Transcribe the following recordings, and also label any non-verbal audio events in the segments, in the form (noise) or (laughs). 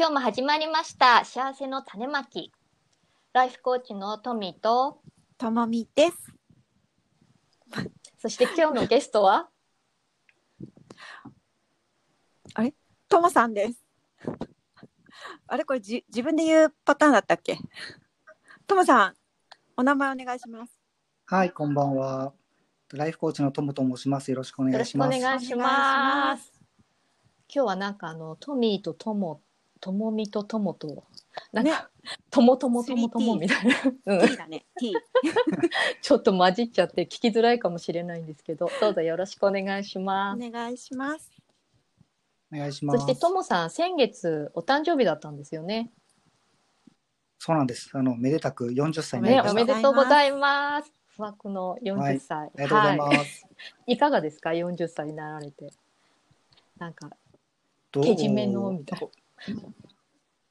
今日も始まりました幸せの種まき。ライフコーチのトミーと、ともみです。そして今日のゲストは、(laughs) ともさんです。(laughs) あれ？これじ自分で言うパターンだったっけ？ともさん、お名前お願いします。はい、こんばんは。ライフコーチのトムと申します。よろしくおよろしくお願いします。願いしお願いしま。ます今日はなんかあの、トミーとトモ、トモミとトモと、なんねか、トモトモトモトモみたいな、うん T だね、T。(laughs) ちょっと混じっちゃって聞きづらいかもしれないんですけど、どうぞよろしくお願いしまおす。願いします。お願いします。そしてトモさん、先月お誕生日だったんですよね。そうなんです。あの、めでたく40歳になりね、おました。めでとうございます。不惑の40歳。ありがとうございます。いかがですか？40歳になられてなんかけじめのみたい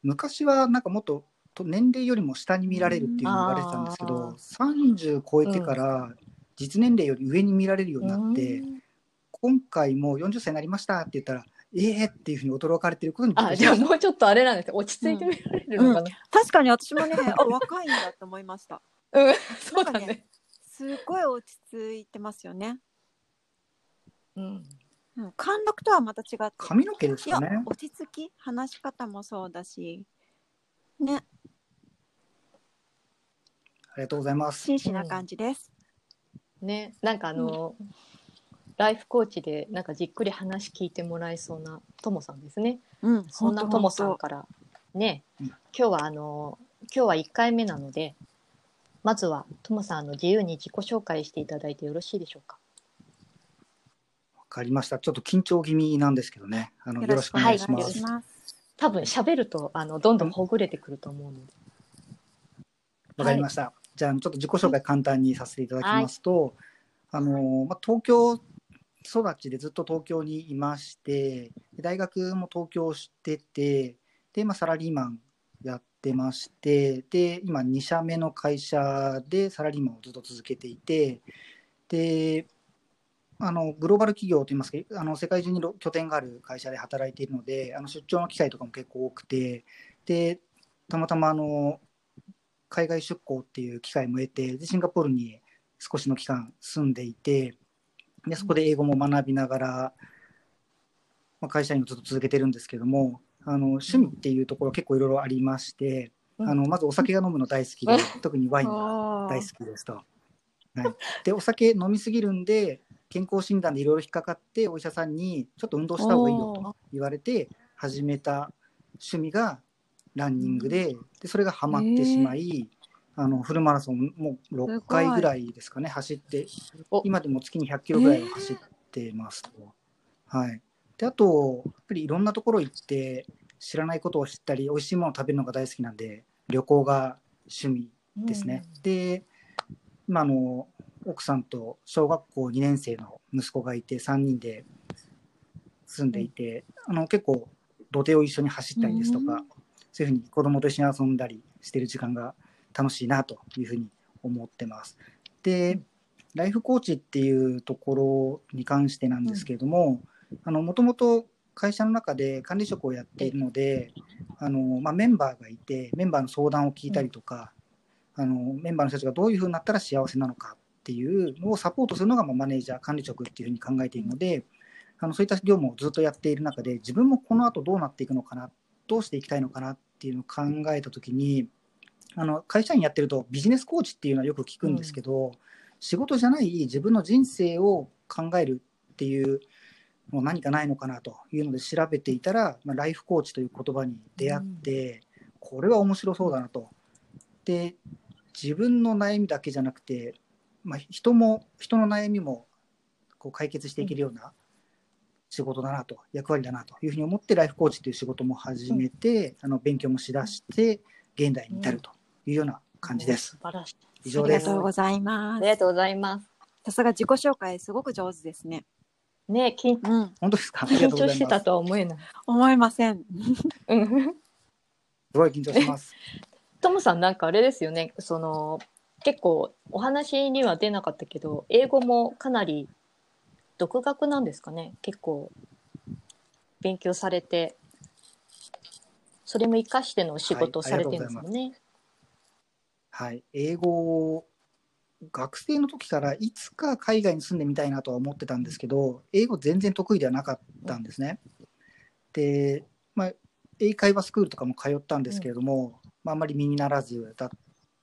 昔はなんかもっとと年齢よりも下に見られるっていうのを言われてたんですけあど、30超えてから実年齢より上に見られるようになって、うん。今回も40歳になりましたって言ったら、ええー、っていうふうに驚かれてることにあじゃあもうちょっとあれなんですね。落ち着いて見られるのかな、確かに私もね、(laughs) あ、若いんだと思いました。うん。(laughs) そうだね。ねすごい落ち着いてますよね。うんうん、貫禄とはまた違って。髪の毛ですいやかね。、落ち着き、話し方もそうだし。ね、ありがとうございます。真摯な感じです。ねなんかあの、ライフコーチでなんかじっくり話聞いてもらえそうなともさんですねうん、そんなともさん本からねうん今日はあの今日は1回目なのでまずはともさんあの自由に自己紹介していただいてよろしいでしょうかわかりました。ちょっと緊張気味なんですけどね。あの当よろしくお願いします。よろしくお願い。多分喋るとあのどんどんほぐれてくると思うのでわかりました。じゃあ、ちょっと自己紹介簡単にさせていただきますと、あの、まあ、東京育ちでずっと東京にいまして、で大学も東京してて、で、まあ、サラリーマンやってまして、で、今、2社目の会社でサラリーマンをずっと続けていて、で、あのグローバル企業といいますか、あの世界中にろ拠点がある会社で働いているので、あの出張の機会とかも結構多くて、でたまたまあの海外出向っていう機会も得てでシンガポールに少しの期間住んでいてでそこで英語も学びながら、まあ、会社員をずっと続けてるんですけどもあの趣味っていうところ結構いろいろありまして、うん。あのまずお酒が飲むの大好きで特にワインが大好きですと。はい、(laughs) でお酒飲みすぎるんで健康診断でいろいろ引っかかってお医者さんにちょっと運動した方がいいよと言われて始めた趣味がランニングででそれがハマってしまい、あのフルマラソンもう6回ぐらいですかね走ってお。今でも月に100キロぐらいは走ってますと。はい、であとやっぱりいろんなところ行って知らないことを知ったり美味しいものを食べるのが大好きなんで旅行が趣味ですね。で今あの奥さんと小学校2年生の息子がいて3人で住んでいて、あの結構土手を一緒に走ったりですとか、うんそういうふうに子供と一緒に遊んだりしてる時間が楽しいなというふうに思ってます。で、ライフコーチっていうところに関してなんですけれども、もともと会社の中で管理職をやっているので、あのまあ、メンバーがいて、メンバーの相談を聞いたりとか、あのメンバーの人たちがどういうふうになったら幸せなのかっていうのをサポートするのがまあマネージャー、管理職っていうふうに考えているので、あのそういった業務をずっとやっている中で、自分もこの後どうなっていくのかな、どうしていきたいのかなっていうのを考えたときに、あの会社員やってるとビジネスコーチっていうのはよく聞くんですけど、仕事じゃない自分の人生を考えるっていうもう何かないのかなというので調べていたら、まあ、ライフコーチという言葉に出会って、これは面白そうだなと。で自分の悩みだけじゃなくて、まあ、人も人の悩みもこう解決していけるような仕事だなと、役割だなというふうに思って、ライフコーチという仕事も始めて、あの勉強もしだして、現代に至るというような感じです素。晴らしい。以上ですありがとう。ございますあり。がとうございます。さすが自己紹介すごく上手ですね。ね、緊うん、本当ですか？緊。張してたとは思えない。思いません。うん。すごい緊張します。(laughs) トムさんなんかあれですよね。その結構お話には出なかったけど、英語もかなり独学なんですかね。結構勉強されて、それも活かしての仕事をされてるんですよね。はい、英語を学生の時からいつか海外に住んでみたいなとは思ってたんですけど、英語全然得意ではなかったんですね。で、まあ、英会話スクールとかも通ったんですけれども、まあ、あんまり身にならずだっ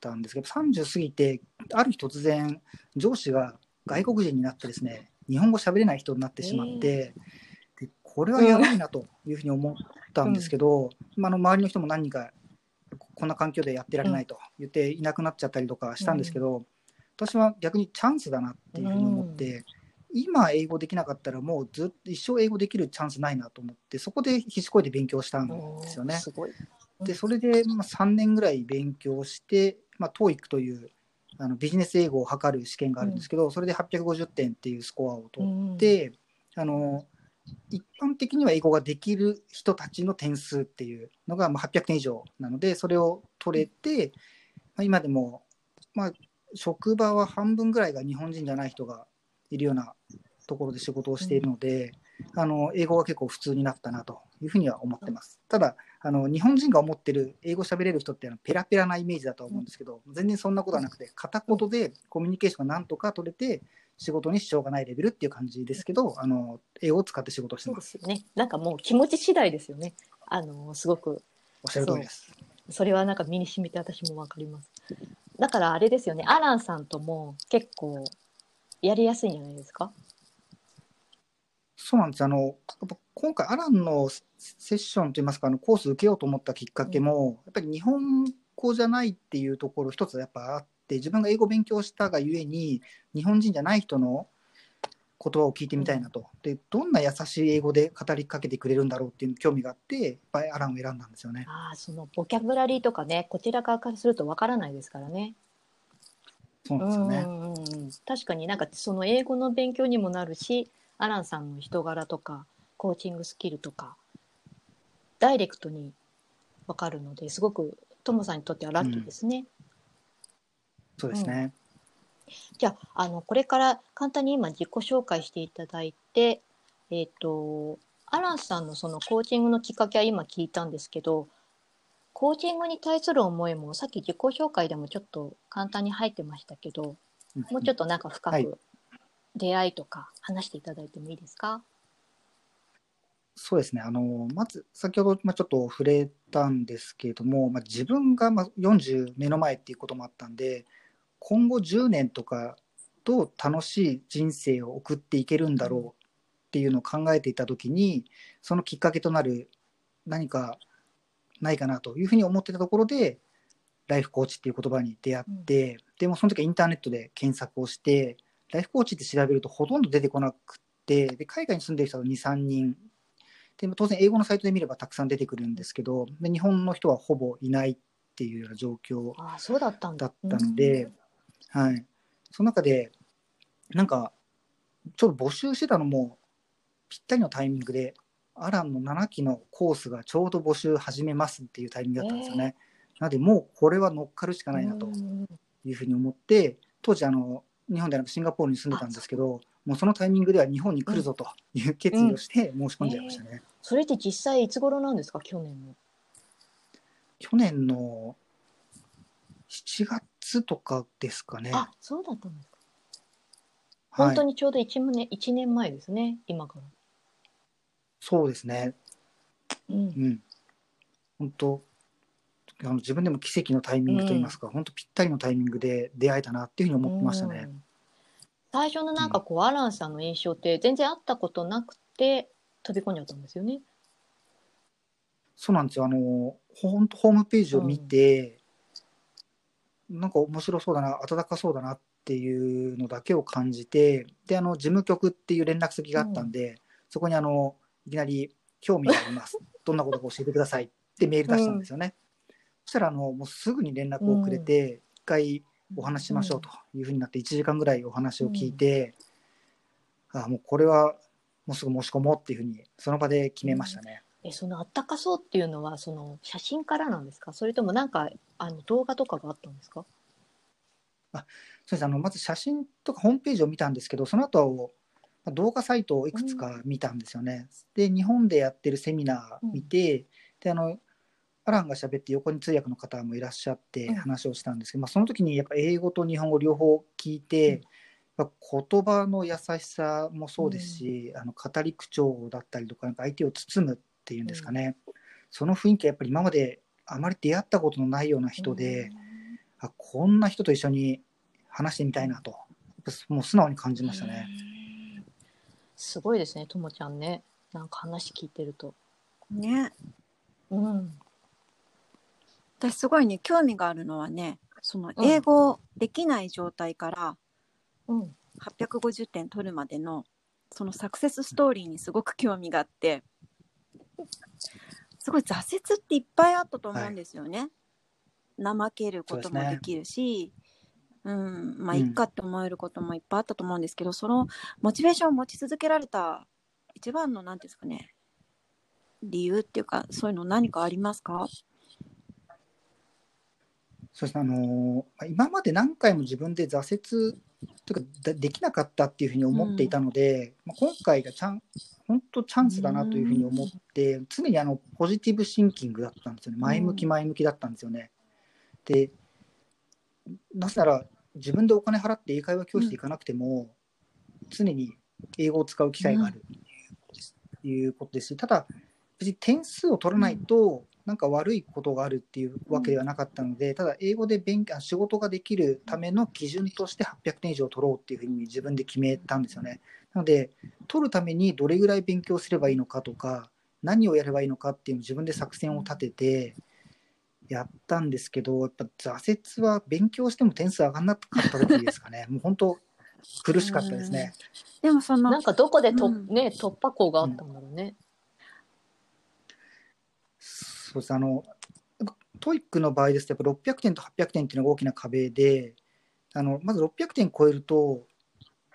たんですけど、30過ぎて、ある日突然、上司が外国人になってですね、日本語喋れない人になってしまって、でこれはやばいなというふうに思ったんですけど、まあ、あの周りの人も何人かこんな環境でやってられないと言っていなくなっちゃったりとかしたんですけど、私は逆にチャンスだなっていうふうに思って、今英語できなかったらもうずっと一生英語できるチャンスないなと思ってそこで必死こいで勉強したんですよね。でそれでまあ3年ぐらい勉強して、まあ、TOEIC というあのビジネス英語を測る試験があるんですけど、それで850点っていうスコアを取って、あの一般的には英語ができる人たちの点数っていうのがまあ800点以上なのでそれを取れて、まあ、今でも、まあ、職場は半分ぐらいが日本人じゃない人がいるようなところで仕事をしているので、あの英語が結構普通になったなというふうには思ってます。ただあの日本人が思ってる英語喋れる人ってペラペラなイメージだと思うんですけど、全然そんなことはなくて片言でコミュニケーションがなんとか取れて仕事に支障がないレベルっていう感じですけどあの英語を使って仕事をしてそうま。ですすよね。なんかもう気持ち次第ですよね。あのすごくおっしゃる通りです。それはなんか身に染みて私もわかります。だからあれですよね。アランさんとも結構やりやすいんじゃないですか？そうなんですあの今回、アランのセッションといいますか、あのコース受けようと思ったきっかけも、やっぱり日本語じゃないっていうところ、一つやっぱあって、自分が英語を勉強したがゆえに、日本人じゃない人の言葉を聞いてみたいなと、でどんな優しい英語で語りかけてくれるんだろうっていう興味があって、やっぱりアランを選んだんですよね。ああ、そのボキャブラリーとかね、こちら側からするとわからないですからね。そうなんですよね。確かになんかその英語の勉強にもなるし、アランさんの人柄とか、コーチングスキルとか、ダイレクトにわかるので、すごくトモさんにとってはラッキーですね。そうですね。じゃあ、あの、これから簡単に今自己紹介していただいて、えっ、と、アランさんのそのコーチングのきっかけは今聞いたんですけど、コーチングに対する思いもさっき自己紹介でもちょっと簡単に入ってましたけど、もうちょっとなんか深はいく出会いとか話していただいてもいいですか、そうですね、あのまず先ほど、まあ、ちょっと触れたんですけれども、まあ、自分がまあ40目の前っていうこともあったんで、今後10年とか、どう楽しい人生を送っていけるんだろうっていうのを考えていたときに、そのきっかけとなる何かないかなというふうに思ってたところで、ライフコーチっていう言葉に出会って、でもその時はインターネットで検索をして、ライフコーチって調べるとほとんど出てこなくて、で海外に住んでる人が2、3人で当然英語のサイトで見ればたくさん出てくるんですけどで日本の人はほぼいないっていうような状況ああ、そうだったんだ。だったので、はい、その中でなんかちょっと募集してたのもぴったりのタイミングでアランの7期のコースがちょうど募集始めますっていうタイミングだったんですよね。なのでもうこれは乗っかるしかないなとうんいうふうに思って当時あの日本ではなくシンガポールに住んでたんですけどもうそのタイミングでは日本に来るぞという決意をして申し込んじゃいましたね。それって実際いつ頃なんですか？去年の。去年の7月とかですかね。あ、そうだったんですか。はい本当にちょうど1年 ,1 年前ですね、今から。そうですね。うんうん。本当あの自分でも奇跡のタイミングといいますか、本当ぴったりのタイミングで出会えたなっていうふうに思ってましたね。うん最初のなんかこう、アランさんの印象って全然会ったことなくて飛び込んじゃったんですよね。そうなんですよ。あの、ほんとホームページを見て、なんか面白そうだな、温かそうだなっっていうのだけを感じてであの事務局っていう連絡先があったんで、そこにあのいきなり「興味がありますどんなことか教えてください」ってメール出したんですよね。そしたらあのもうすぐに連絡をくれて、一回お話ししましょうというふうになって1時間ぐらいお話を聞いて、あもうこれはもうすぐ申し込もうっていうふうにその場で決めましたね。えそのあったかそうっていうのはその写真からなんですか？それともなんかあの動画とかがあったんですか？そうです。あのまず写真とかホームページを見たんですけどその後まあ動画サイトをいくつか見たんですよね。で日本でやってるセミナー見て、であのアランが喋って横に通訳の方もいらっしゃってうん。話をしたんですけど、まあ、その時にやっぱ英語と日本語両方聞いて、やっぱ言葉の優しさもそうですし、あの語り口調だったりとかなんか相手を包むっていうんですかね、その雰囲気はやっぱり今まであまり出会ったことのないような人で、あこんな人と一緒に話してみたいなと。もう素直に感じましたね。すごいですねともちゃんね。なんか話聞いてると。ね。うん私すごいね興味があるのはねそのうん。英語できない状態からうん。850点取るまでのそのサクセスストーリーにすごく興味があってすごい挫折っていっぱいあったと思うんですよね。怠けることもできるしう、んまあうん。いっかって思えることもいっぱいあったと思うんですけど、そのモチベーションを持ち続けられた一番の何ていうんですかね理由っていうかそういうの何かありますか？そうですねあのー今まで何回も自分で挫折というかだできなかったっていうふうに思っていたので、まあ、今回がチャン本当チャンスだなというふうに思って、常にあのポジティブシンキングだったんですよね。前向き前向きだったんですよね。でなぜなら自分でお金払って英会話教室行かなくても、常に英語を使う機会があるということです。し、ただ別に点数を取らないと、なんか悪いことがあるっていうわけではなかったので、ただ英語で勉強仕事ができるための基準として800点以上取ろうっていうふうに自分で決めたんですよね。なので、取るためにどれぐらい勉強すればいいのかとか、何をやればいいのかっていうのを自分で作戦を立ててやったんですけど、やっぱ挫折は勉強しても点数上がんなかった時ですかね。(laughs) もう本当苦しかったですね。でもそのなんかどこでと、うんね突破口があったんだろうね。そうですあの TOEIC の場合ですとやっぱ600点と800点っていうのが大きな壁であのまず600点超えると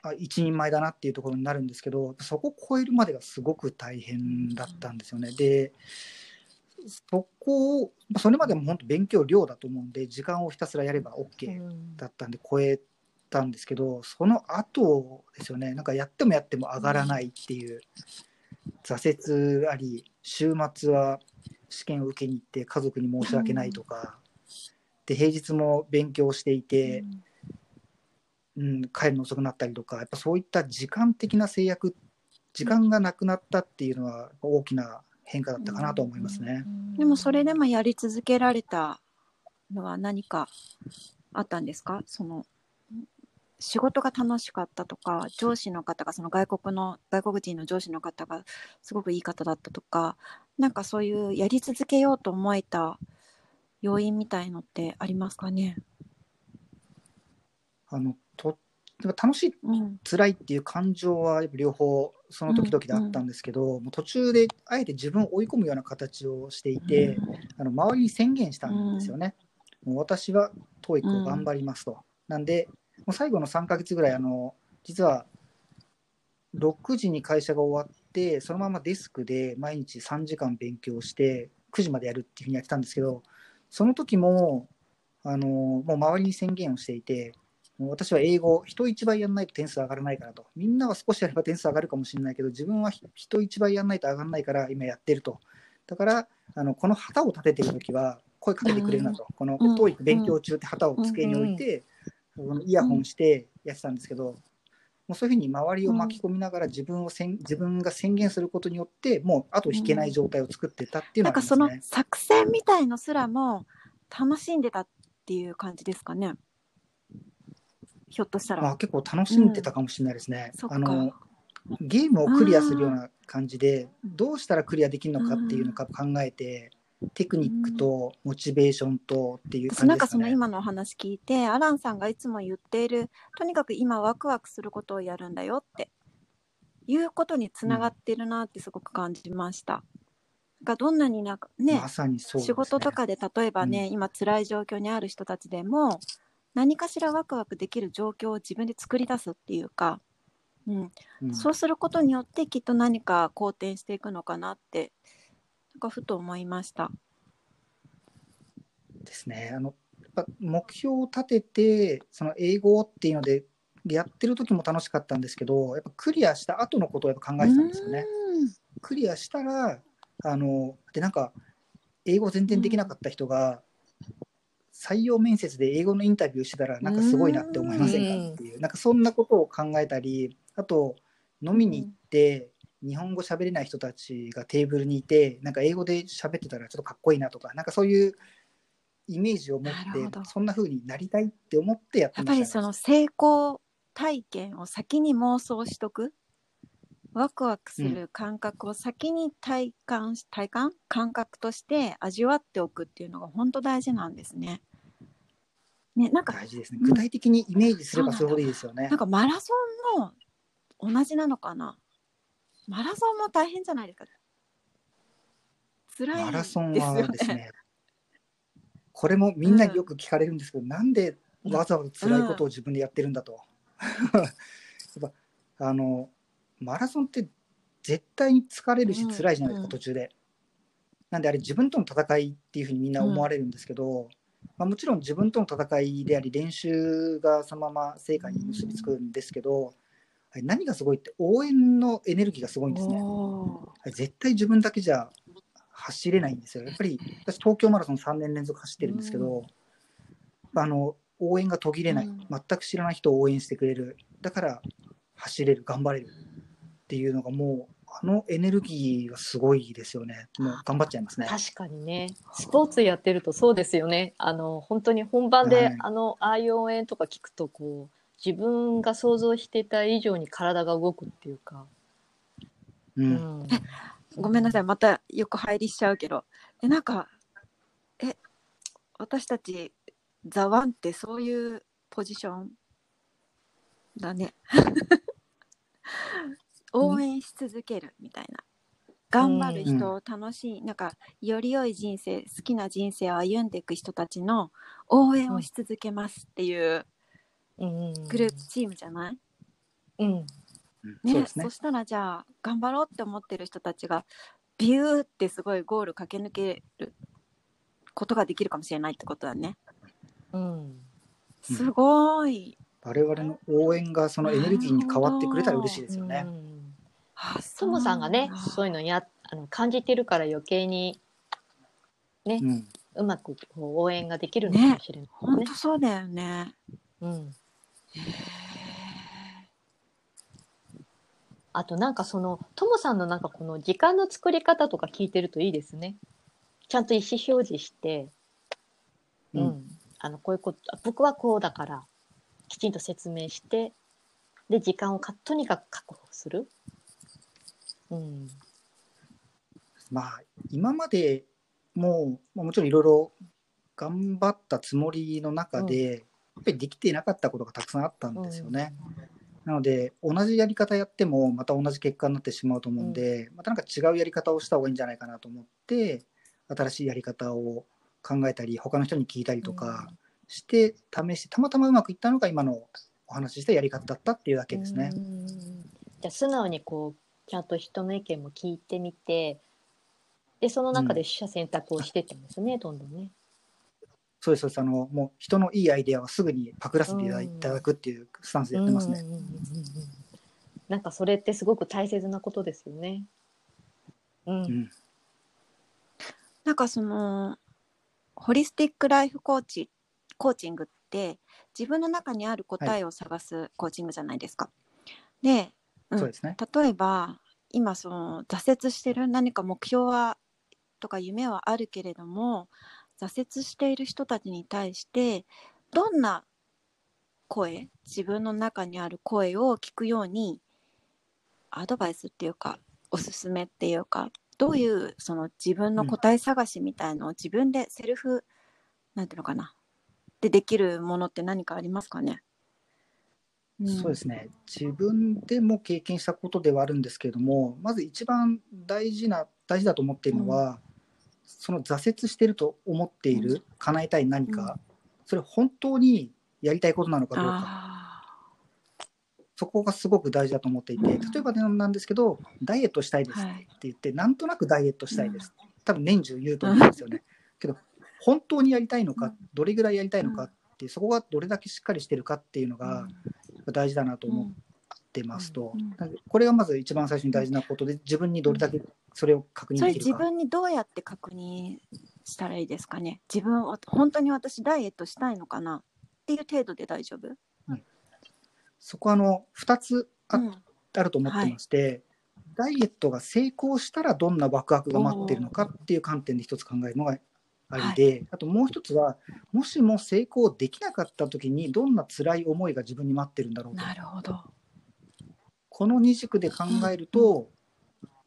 あ一人前だなっていうところになるんですけどそこを超えるまでがすごく大変だったんですよね。でそこをそれまでも本当勉強量だと思うんで時間をひたすらやれば OK だったんで超えたんですけどその後ですよねなんかやってもやっても上がらないっていう挫折あり週末は試験を受けに行って家族に申し訳ないとか、で平日も勉強していて、うん、帰るの遅くなったりとかやっぱそういった時間的な制約時間がなくなったっていうのは大きな変化だったかなと思いますね。でもそれでもやり続けられたのは何かあったんですか？その仕事が楽しかったとか上司の方がその外国の外国人の上司の方がすごくいい方だったとかなんかそういうやり続けようと思えた要因みたいのってありますかね？あのと楽しいうん。辛いっていう感情は両方その時々であったんですけど、もう途中であえて自分を追い込むような形をしていて、あの周りに宣言したんですよね。もう私は TOEIC を頑張りますと。なんで、もう最後の3ヶ月ぐらい、あの実は6時に会社が終わって、そのままデスクで毎日3時間勉強して、9時までやるっていうふうにやってたんですけど、その時も、あのもう周りに宣言をしていて、私は英語、人一倍やらないと点数上がらないからと。みんなは少しやれば点数上がるかもしれないけど、自分は人一倍やらないと上がらないから今やってると。だから、あのこの旗を立ててる時は声かけてくれるなと。このうん TOEIC 勉強中って旗を机に置いて、そのイヤホンしてやってたんですけど、もうそういうふうに周りを巻き込みながら自分をせん自分が宣言することによって、もう後を引けない状態を作ってたっていうのなんかその。作戦みたいのすらも楽しんでたっていう感じですかね。ひょっとしたら、まあ、結構楽しんでたかもしれないですね。そっか。あのゲームをクリアするような感じでどうしたらクリアできるのかっていうのを考えてテクニックとモチベーションとっていう私感じですかね。なんかその今のお話聞いてアランさんがいつも言っているとにかく今ワクワクすることをやるんだよっていうことにつながってるなってすごく感じました。がどんなになんかね、まね。仕事とかで例えばね、今辛い状況にある人たちでも何かしらワクワクできる状況を自分で作り出すっていうか、うんうんそうすることによってきっと何か好転していくのかなってなんかふと思いました。ですね。あのやっぱ目標を立ててその英語っていうのでやってる時も楽しかったんですけど、やっぱクリアした後のことをやっぱ考えてたんですよね。クリアしたらあのでなんか英語全然できなかった人が、採用面接で英語のインタビューしてたらなんかすごいなって思いませんかっていう、なんかそんなことを考えたりあと飲みに行って、日本語喋れない人たちがテーブルにいてなんか英語で喋ってたらちょっとかっこいいなとかなんかそういうイメージを持ってそんな風になりたいって思ってやってやっましたね、ぱりその成功体験を先に妄想しとく？ワクワクする感覚を先に体感し体感？感覚として味わっておくっていうのが本当大事なんですね。ねなんか大事ですね。うん具体的にイメージすればそれほどいいですよね。なんかマラソンも同じなのかな？マラソンも大変じゃないですか。辛いマラソンですよねはですね、これもみんなによく聞かれるんですけど、なんでわざわざ辛いことを自分でやってるんだと。(laughs) やっぱあのマラソンって絶対に疲れるしうん。辛いじゃないですか、うん。途中で。なんであれ自分との戦いっていうふうにみんな思われるんですけど、まあ、もちろん自分との戦いであり練習がそのまま成果に結びつくんですけど、何がすごいって応援のエネルギーがすごいんですね。絶対自分だけじゃ走れないんですよ。やっぱり私、東京マラソン3年連続走ってるんですけど、あの応援が途切れない、うん全く知らない人を応援してくれる、だから走れる、頑張れるっていうのが、もう、あのエネルギーがすごいですよね。もう頑張っちゃいますね。確かにねスポーツやってるとそうですよねあの本当に本番で、はいあのああいう応援とか聞くとこう自分が想像していた以上に体が動くっていうか、う、うん。んごめんなさいまたよく入りしちゃうけど。えなんかえ私たちザワンってそういうポジション？だね。(laughs) 応援し続けるみたいな。頑張る人を楽しい、なんかより良い人生好きな人生を歩んでいく人たちの応援をし続けますっていううんグループチームじゃない、うんうんねそう。したらじゃあ頑張ろうって思ってる人たちがビューってすごいゴール駆け抜けることができるかもしれないってことだね。うんすごい。我々の応援がそのエネルギーに変わってくれたら嬉しいですよねう。んあともさんがねそういうのやあの感じてるから余計にうん、うまくこう応援ができるのかもしれない本ね当そうだよね。うん、あとなんかそのともさんのなんかこの時間の作り方とか聞いてるといいですね。ちゃんと意思表示して、うん。うん。あのこういうこと僕はこうだからきちんと説明してで時間をかとにかく確保する、うん。まあ今までもうまあもちろんいろいろ頑張ったつもりの中で、ぱりできてなかったことがたくさんあったんですよね。なので同じやり方やってもまた同じ結果になってしまうと思うんで、またなんか違うやり方をした方がいいんじゃないかなと思って新しいやり方を考えたり他の人に聞いたりとかして試してたまたまうまくいったのが今のお話ししたやり方だったっていうだけですね。うんじゃあ素直にこうちゃんと人の意見も聞いてみてでその中で取捨選択をしてったんですね、どんどんね。そうですそうですあのもう人のいいアイデアはすぐにパクらせていただくっていうスタンスでやってますね。なんかそれってすごく大切なことですよね。うん。うんなんかそのホリスティックライフコーチコーチングって自分の中にある答えを探すコーチングじゃないですか。で、うんそうですね。例えば今その挫折してる何か目標はとか夢はあるけれども挫折している人たちに対してどんな声自分の中にある声を聞くようにアドバイスっていうかおすすめっていうかどういうその自分の答え探しみたいのを自分でセルフ、なんていうのかなでできるものって何かありますかね、ん。そうですね。自分でも経験したことではあるんですけれどもまず一番大事な大事だと思っているのは、その挫折してると思っている、うん。叶えたい何か、うん。それ本当にやりたいことなのかどうか。あそこがすごく大事だと思っていてうん。例えばなんですけどダイエットしたいですってはい。言って、なんとなくダイエットしたいです、多分年中言うと思うんですよね、けど本当にやりたいのか、うん。どれぐらいやりたいのかってそこがどれだけしっかりしてるかっていうのが大事だなと思ってますと、うんなんでこれがまず一番最初に大事なことで自分にどれだけそれを確認できるか。分にどうやって確認したらいいですかね。自分は本当に私ダイエットしたいのかなっていう程度で大丈夫？そこはあの2つあ,、うんあると思ってまして、ダイエットが成功したらどんなワクワクが待ってるのかっていう観点で一つ考えるのがありで、あともう一つはもしも成功できなかった時にどんな辛い思いが自分に待ってるんだろうと。なるほどこの二軸で考えると、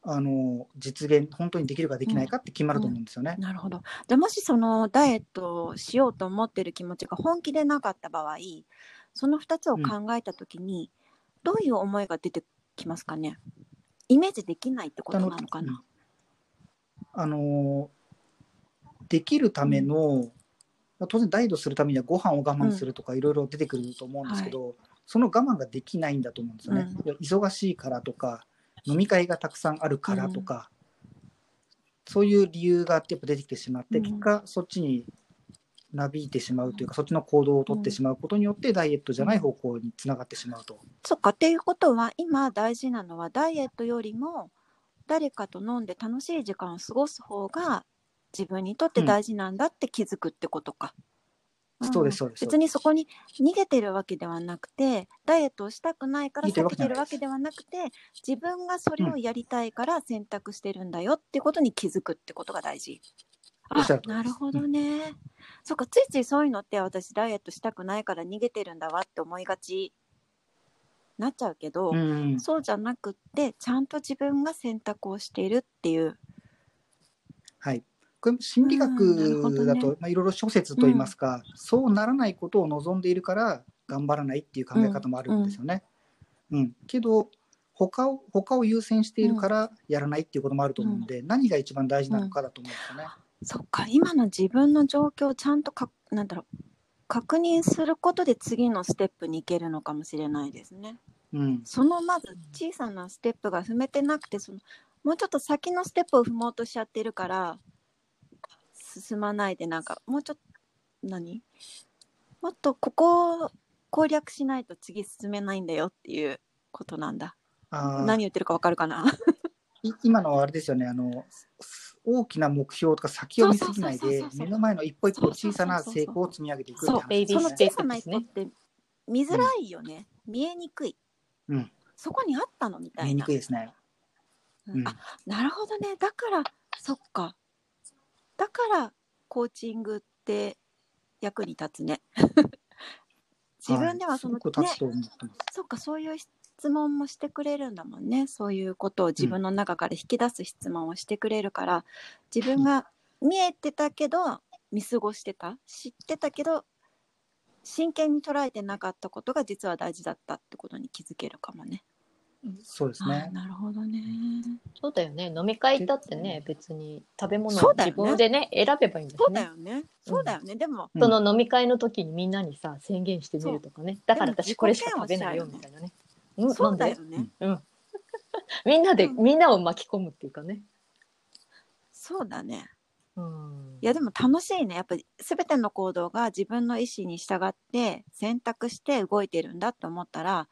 あの実現本当にできるかできないかって決まると思うんですよね。なるほど。じゃあもしそのダイエットをしようと思ってる気持ちが本気でなかった場合その2つを考えた時に、どういう思いが出てきますかね？イメージできないってことなのかな、あのできるための、当然ダイエットするためにはご飯を我慢するとかいろいろ出てくると思うんですけど、その我慢ができないんだと思うんですよね。う忙しいからとか飲み会がたくさんあるからとか、そういう理由がやっぱ出てきてしまって、うん。結果そっちになびいてしまうというか、そっちの行動を取ってしまうことによってダイエットじゃない方向につながってしまうと。そっか。っていうことは今大事なのはダイエットよりも誰かと飲んで楽しい時間を過ごす方が自分にとって大事なんだって気づくってことか。んそうですそうです別にそこに逃げてるわけではなくてダイエットをしたくないから逃げてる避けてるわわけけではなくて自分がそれをやりたいから選択してるんだよってことに気づくってことが大事。あおっしゃる通りですなるほどね。そっかついついそういうのって私ダイエットしたくないから逃げてるんだわって思いがちなっちゃうけど、うんそうじゃなくってちゃんと自分が選択をしているっていう。はい、これ心理学だと、まあ、いろいろ諸説といいますか、そうならないことを望んでいるから頑張らないっていう考え方もあるんですよね。うん。けど他を他を優先しているからやらないっていうこともあると思うので、何が一番大事なのかだと思うんですよね。そっか。今の自分の状況をちゃんとかなんだろう確認することで次のステップに行けるのかもしれないですね。うん、そのまず小さなステップが踏めてなくてそのもうちょっと先のステップを踏もうとしちゃってるから進まないでなんかもうちょっと何？もっとここを攻略しないと次進めないんだよっていうことなんだ。あー。何言ってるかわかるかな？い今のはあれですよね。あの大きな目標とか先を見すぎないで目の前の一歩一歩小さな成功を積み上げていくってそう話ベイビーその小さな一歩って見づらいよね、見えにくい、うんそこにあったのみた見えにいなくいですね。うん。あなるほどね。だからそっかだからコーチングって役に立つね (laughs) 自分ではその、いすごくね。そっかそういう質問もしてくれるんだもんねそういうことを自分の中から引き出す質問をしてくれるから、自分が見えてたけど見過ごしてた知ってたけど真剣に捉えてなかったことが実は大事だったってことに気づけるかもね。あそうですねー。なるほどね。そうだよね飲み会行ったってね別に食べ物を自分でね選べばいいんだそうだよね。そうだよね。でも、うんその飲み会の時にみんなにさ宣言してみるとかねだから私これしか食べないよみたいなねうんそうだよね。でうん (laughs) みんなでうんみんなを巻き込むっていうかねそうだね。うんいやでも楽しいね。やっぱり全ての行動が自分の意思に従って選択して動いてるんだって思ったら、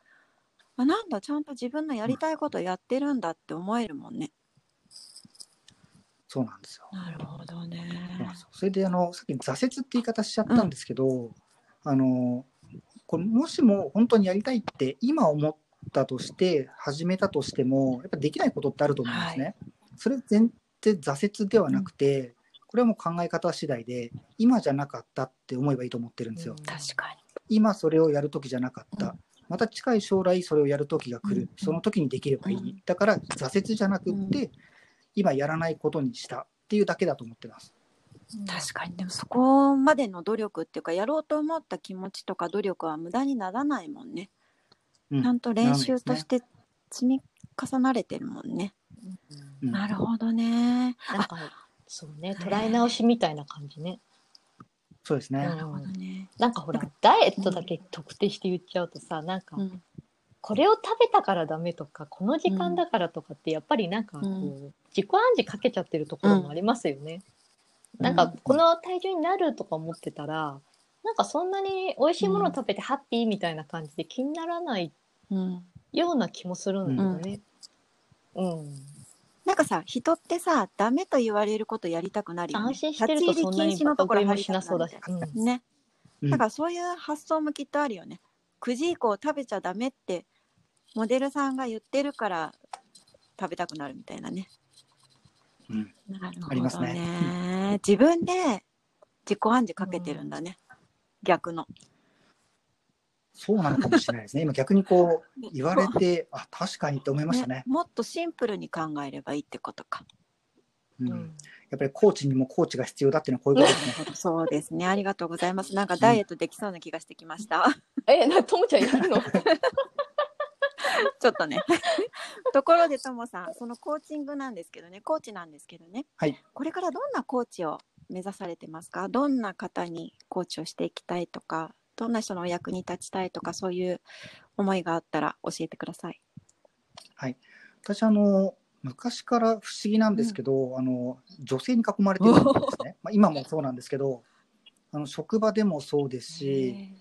あなんだちゃんと自分のやりたいことやってるんだって思えるもんね。そうなんですよ。なるほどねそうなんですよそれであのさっき挫折って言い方しちゃったんですけど、あのこれもしも本当にやりたいって今思ったとして始めたとしてもやっぱできないことってあると思うんですね。それ全然挫折ではなくて、これはもう考え方次第で今じゃなかったって思えばいいと思ってるんですよ。うん確か今それをやる時じゃなかった、うんまた近い将来それをやる時が来る、うん。その時にできればいい、うん。だから挫折じゃなくって、今やらないことにしたっていうだけだと思ってます。確かに。でもそこまでの努力っていうかやろうと思った気持ちとか努力は無駄にならないもんね、うん。ちゃんと練習として積み重なれてるもんね、うん。なるほどね。なんかそうね捉え直しみたいな感じね。そうですね。うんなるほどね、なんかほらダイエットだけ特定して言っちゃうとさなんかうんこれを食べたからダメとかこの時間だからとかってやっぱりなんかこう、うん自己暗示かけちゃってるところもありますよね。うんなんかこの体重になるとか思ってたらなんかそんなに美味しいものを食べてハッピーみたいな感じで気にならないうん、ような気もするんだよね。うん。なんかさ人ってさダメと言われることやりたくなるよ、ね、安心してるとそんなに立ち入り禁止のところバカ食いもしなそうだし。うん。ね。うん。だからそういう発想もきっとあるよね。9時以降食べちゃダメってモデルさんが言ってるから食べたくなるみたいなね。うん。なるほありますどねね自分で自己暗示かけてるんだね、逆のそうなのかもしれないですね。今逆にこう (laughs) 言われて、あ、確かにって思いましたね。もっとシンプルに考えればいいってことか。うん。うん。やっぱりコーチにもコーチが必要だっていうのはこういうことですね。(laughs) そうですね。ありがとうございます。なんかダイエットできそうな気がしてきました、え、な、ともちゃんやるの？(laughs) ちょっとね。ところでともさん、そのコーチングなんですけどね、コーチなんですけどね、はい。これからどんなコーチを目指されてますか？どんな方にコーチをしていきたいとか、どんな人のお役に立ちたいとか、そういう思いがあったら教えてください。私あの昔から不思議なんですけど、あの女性に囲まれてるんですね。まあ今もそうなんですけど、あの職場でもそうですし、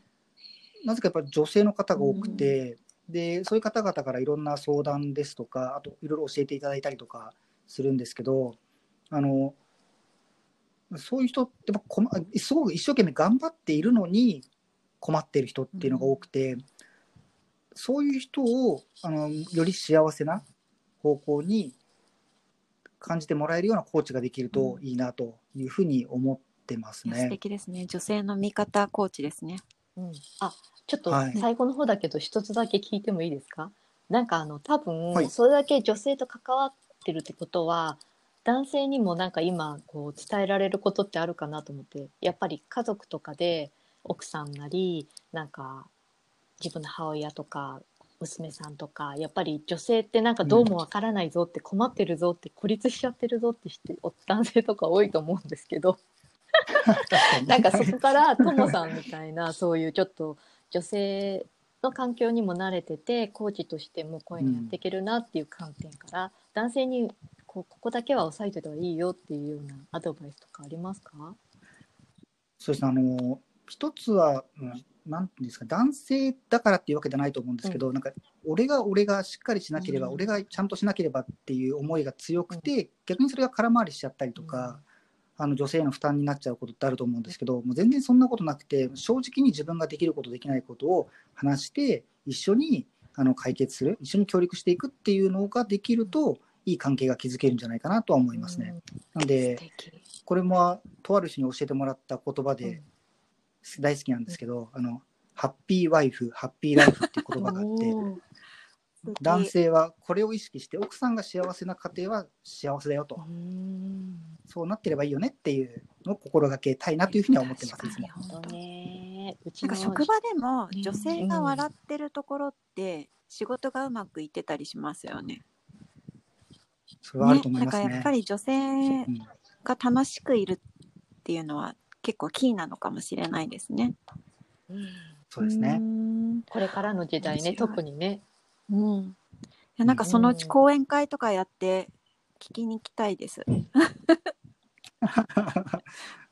なぜかやっぱり女性の方が多くて、でそういう方々からいろんな相談ですとか、あといろいろ教えていただいたりとかするんですけど、あのそういう人ってすごく一生懸命頑張っているのに困っている人っていうのが多くて、そういう人をあのより幸せな方向に感じてもらえるようなコーチができるといいなというふうに思ってますいや素ね。敵ですね。女性の味方コーチですね。うん、あちょっとはい最後の方だけど一つだけ聞いてもいいですか、なんかあの多分、はいそれだけ女性と関わってるってことは男性にもなんか今こう伝えられることってあるかなと思ってやっぱり家族とかで奥さんなりなんか自分の母親とか娘さんとかやっぱり女性ってなんかどうもわからないぞって困ってるぞって孤立しちゃってるぞってしてお男性とか多いと思うんですけど。なんかそこからともさんみたいなそういうちょっと女性の環境にも慣れててコーチとしてもこういうのやっていけるなっていう観点から、男性にこうここだけは押さえておいた方がいいよっていうようなアドバイスとかありますか？そうですね、あの一つは、うんなんていうんですか、男性だからっていうわけじゃないと思うんですけど、なんか、俺が俺がしっかりしなければ、うん。俺がちゃんとしなければっていう思いが強くて、逆にそれが空回りしちゃったりとか、あの女性への負担になっちゃうことってあると思うんですけど、もう全然そんなことなくて、正直に自分ができること、できないことを話して、一緒にあの解決する、一緒に協力していくっていうのができると、いい関係が築けるんじゃないかなとは思いますね。なので、素敵。ここれもとある人に教えてもらった言葉うん。で大好きなんですけど、あのハッピーワイフ、ハッピーライフっていう言葉があって、(laughs) 男性はこれを意識して、奥さんが幸せな家庭は幸せだよと、うんそうなってればいいよねっていうのを心がけたいなというふうには思ってます、いつも。なんのか職場でもね女性が笑ってるところって仕事がうまくいってたりしますよね。それはあると思いね、ますね。だからやっぱり女性うんが楽しくいるっていうのは結構キーなのかもしれないですね。うんそうですねう。んこれからの時代ね特にねうん。いやなんかそのうち講演会とかやって聞きに行きたいです。(laughs)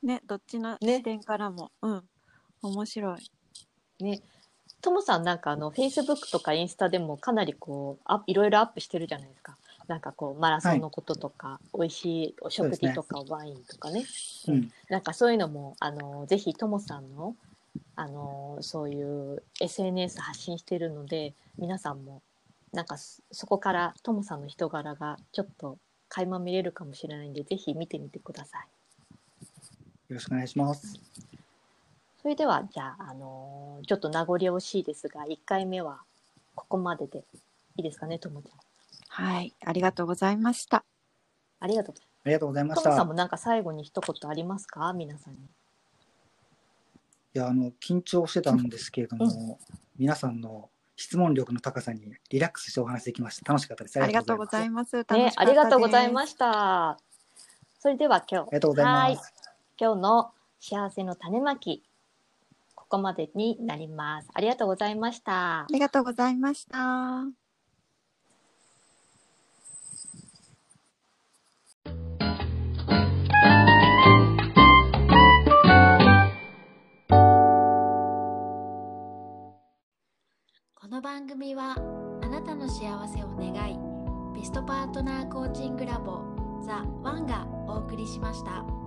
ね、どっちのね視点からも、うん、面白い。ねともさんなんかあのフェイスブックとかインスタでもかなりこうあいろいろアップしてるじゃないですかなんかこうマラソンのこととか、美味しいお食事とか、ワインとかねうんなんかそういうのもあのぜひともさんのあのそういう SNS 発信してるので皆さんもなんかそそこからともさんの人柄がちょっと垣間見れるかもしれないんでぜひ見てみてください。よろしくお願いします。それではじゃあ、あのーちょっと名残惜しいですが1回目はここまででいいですかねともちゃん。はい、ありがとうございました。ありがとう。ありがとうございました。トムさんもなんか最後に一言ありますか？皆さんに。いや、あの、緊張してたんですけれども、皆さんの質問力の高さにリラックスしてお話できました。楽しかったです。ありがとうございます。ね、ありがとうございました。それでは今日ありがとうございます。今日の幸せの種まきここまでになります。ありがとうございましたあ。りがとうございました。番組はあなたの幸せを願いベストパートナーコーチングラボザ・ワンがお送りしました。